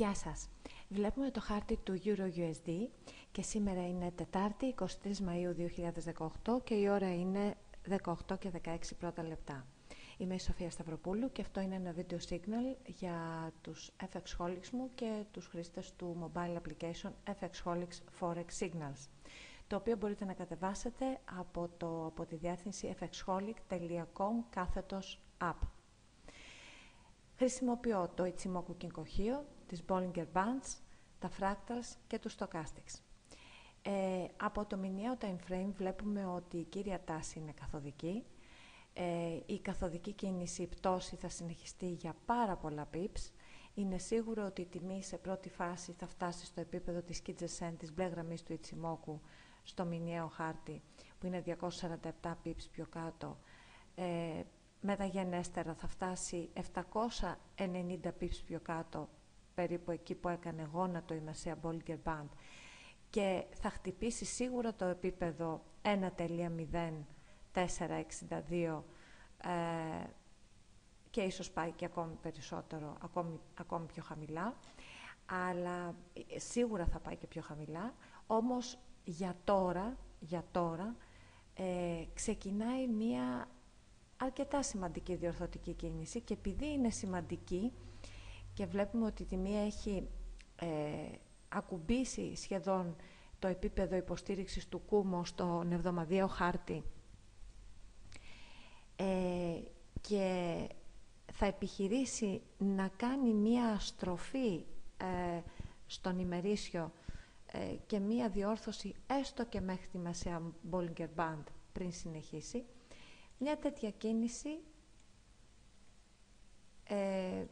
Γεια σας. Βλέπουμε το χάρτη του EuroUSD και σήμερα είναι Τετάρτη, 23 Μαΐου 2018 και η ώρα είναι 18 και 16 πρώτα λεπτά. Είμαι η Σοφία Σταυροπούλου και αυτό είναι ένα βίντεο signal για τους FX Holics μου και τους χρήστες του mobile application FX Holics Forex Signals το οποίο μπορείτε να κατεβάσετε από, το, από τη διεύθυνση fxholic.com κάθετος app. Χρησιμοποιώ το Ichimoku Kinkojio, τις Bollinger Bands, τα Fractals και τους Stochastics. Ε, από το μηνιαίο time frame βλέπουμε ότι η κύρια τάση είναι καθοδική. Ε, η καθοδική κίνηση, η πτώση θα συνεχιστεί για πάρα πολλά pips. Είναι σίγουρο ότι η τιμή σε πρώτη φάση θα φτάσει στο επίπεδο της Kijesen, της μπλε γραμμής του Ichimoku, στο μηνιαίο χάρτη, που είναι 247 pips πιο κάτω. Ε, μεταγενέστερα θα φτάσει 790 pips πιο κάτω, περίπου εκεί που έκανε γόνατο η μεσαία Bollinger Band και θα χτυπήσει σίγουρα το επίπεδο 1.0462 ε, και ίσως πάει και ακόμη περισσότερο, ακόμη, ακόμη πιο χαμηλά, αλλά σίγουρα θα πάει και πιο χαμηλά, όμως για τώρα, για τώρα ε, ξεκινάει μία αρκετά σημαντική διορθωτική κίνηση. Και επειδή είναι σημαντική και βλέπουμε ότι η τιμή έχει ε, ακουμπήσει σχεδόν το επίπεδο υποστήριξης του κούμο στον εβδομαδιαίο χάρτη. Ε, και θα επιχειρήσει να κάνει μία στροφή ε, στον ημερήσιο ε, και μία διόρθωση έστω και μέχρι τη μεσαία Bollinger Band πριν συνεχίσει. Μια τέτοια κίνηση ε,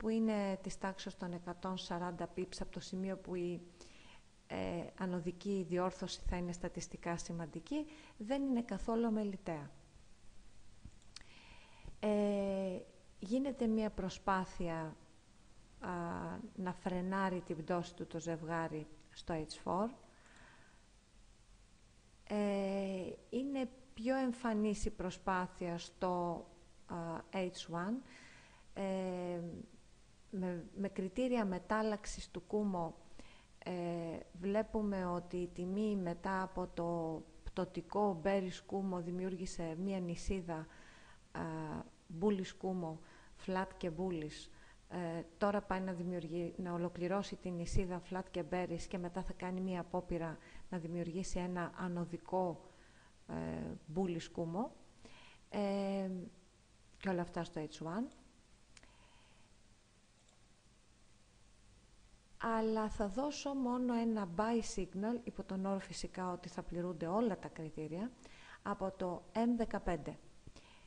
που είναι της τάξης των 140 pips από το σημείο που η ε, ανωδική διόρθωση θα είναι στατιστικά σημαντική, δεν είναι καθόλου αμεληταία. Ε, γίνεται μια προσπάθεια να φρενάρει την πτώση του το ζευγάρι στο H4. Ε, είναι πιο εμφανής η προσπάθεια στο H1 ε, με, με κριτήρια μετάλλαξης του κούμο ε, βλέπουμε ότι η τιμή μετά από το πτωτικό μπέρις κούμο δημιούργησε μία νησίδα μπούλης κούμο, flat και μπούλης ε, τώρα πάει να, να ολοκληρώσει την νησίδα flat και μπέρις και μετά θα κάνει μία απόπειρα να δημιουργήσει ένα ανωδικό ε, μπούλι σκούμο ε, και όλα αυτά στο H1. Αλλά θα δώσω μόνο ένα buy signal, υπό τον όρο φυσικά ότι θα πληρούνται όλα τα κριτήρια, από το M15.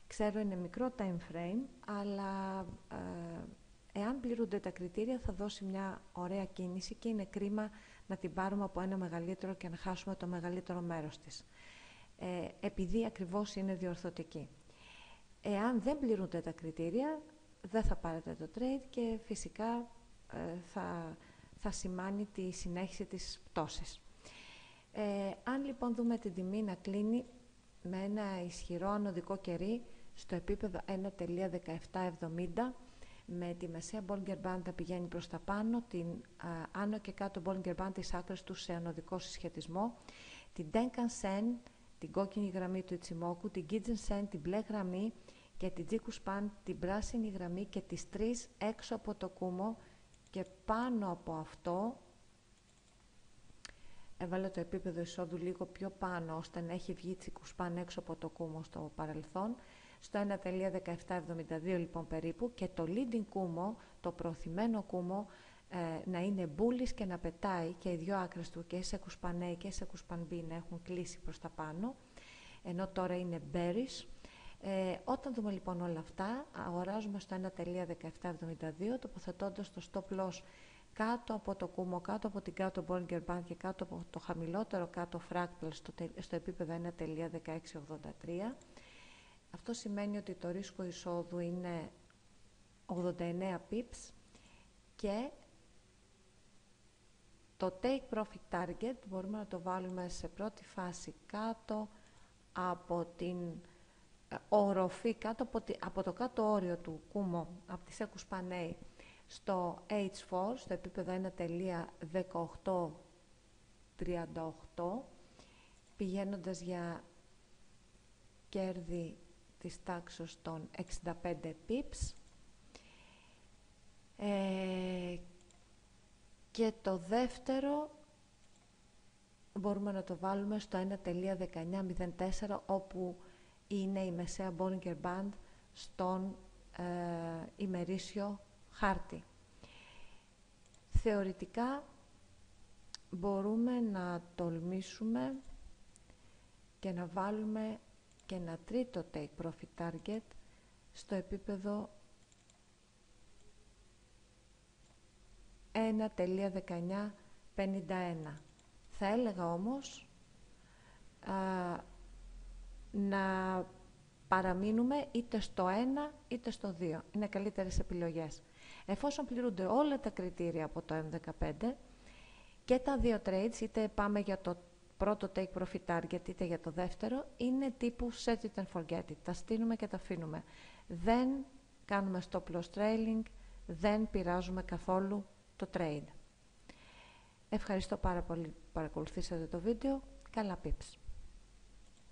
Ξέρω είναι μικρό time frame, αλλά ε, εάν πληρούνται τα κριτήρια θα δώσει μια ωραία κίνηση και είναι κρίμα να την πάρουμε από ένα μεγαλύτερο και να χάσουμε το μεγαλύτερο μέρος της ε, επειδή ακριβώς είναι διορθωτική. Εάν δεν πληρούνται τα κριτήρια, δεν θα πάρετε το trade και φυσικά ε, θα, θα σημάνει τη συνέχιση της πτώσης. Ε, αν λοιπόν δούμε την τιμή να κλείνει με ένα ισχυρό ανωδικό κερί στο επίπεδο 1.1770 με τη μεσαία Bollinger Band να πηγαίνει προς τα πάνω, την άνω και κάτω Bollinger Band της άκρης του σε ανωδικό συσχετισμό, την Denkan Sen την κόκκινη γραμμή του Ιτσιμόκου, την Kitchen Sen, την μπλε γραμμή και την Τζίκου Σπαν, την πράσινη γραμμή και τις τρεις έξω από το κούμο και πάνω από αυτό έβαλε το επίπεδο εισόδου λίγο πιο πάνω ώστε να έχει βγει Σπαν έξω από το κούμο στο παρελθόν. Στο 1.1772 λοιπόν περίπου. Και το leading κούμο, το προωθημένο κούμο ε, να είναι μπούλης και να πετάει και οι δυο άκρες του και σε κουσπανέ και σε κουσπανμπή να έχουν κλείσει προς τα πάνω. Ενώ τώρα είναι bearish ε, όταν δούμε λοιπόν όλα αυτά αγοράζουμε στο 1.1772 τοποθετώντας το stop loss κάτω από το κούμο, κάτω από την κάτω Bollinger Band και κάτω από το χαμηλότερο κάτω fractal στο, στο επίπεδο 1.1683 αυτό σημαίνει ότι το ρίσκο εισόδου είναι 89 pips και το take profit target μπορούμε να το βάλουμε σε πρώτη φάση κάτω από την ε, οροφή, κάτω από, το κάτω όριο του κούμο, από τη Σέκους Πανέη, Στο H4, στο επίπεδο 1.1838, πηγαίνοντας για κέρδη της τάξης των 65 pips. Ε, και το δεύτερο μπορούμε να το βάλουμε στο 1.1904 όπου είναι η μεσαία Bollinger Band στον ε, ημερήσιο χάρτη. Θεωρητικά μπορούμε να τολμήσουμε και να βάλουμε και ένα τρίτο take profit target στο επίπεδο 1.1951. Θα έλεγα όμως να παραμείνουμε είτε στο 1 είτε στο 2. Είναι καλύτερες επιλογές. Εφόσον πληρούνται όλα τα κριτήρια από το M15 και τα δύο trades, είτε πάμε για το πρώτο take profit target είτε για το δεύτερο, είναι τύπου set it and forget it. Τα στείλουμε και τα αφήνουμε. Δεν κάνουμε stop loss trailing, δεν πειράζουμε καθόλου το trade. Ευχαριστώ πάρα πολύ που παρακολουθήσατε το βίντεο. Καλά pips!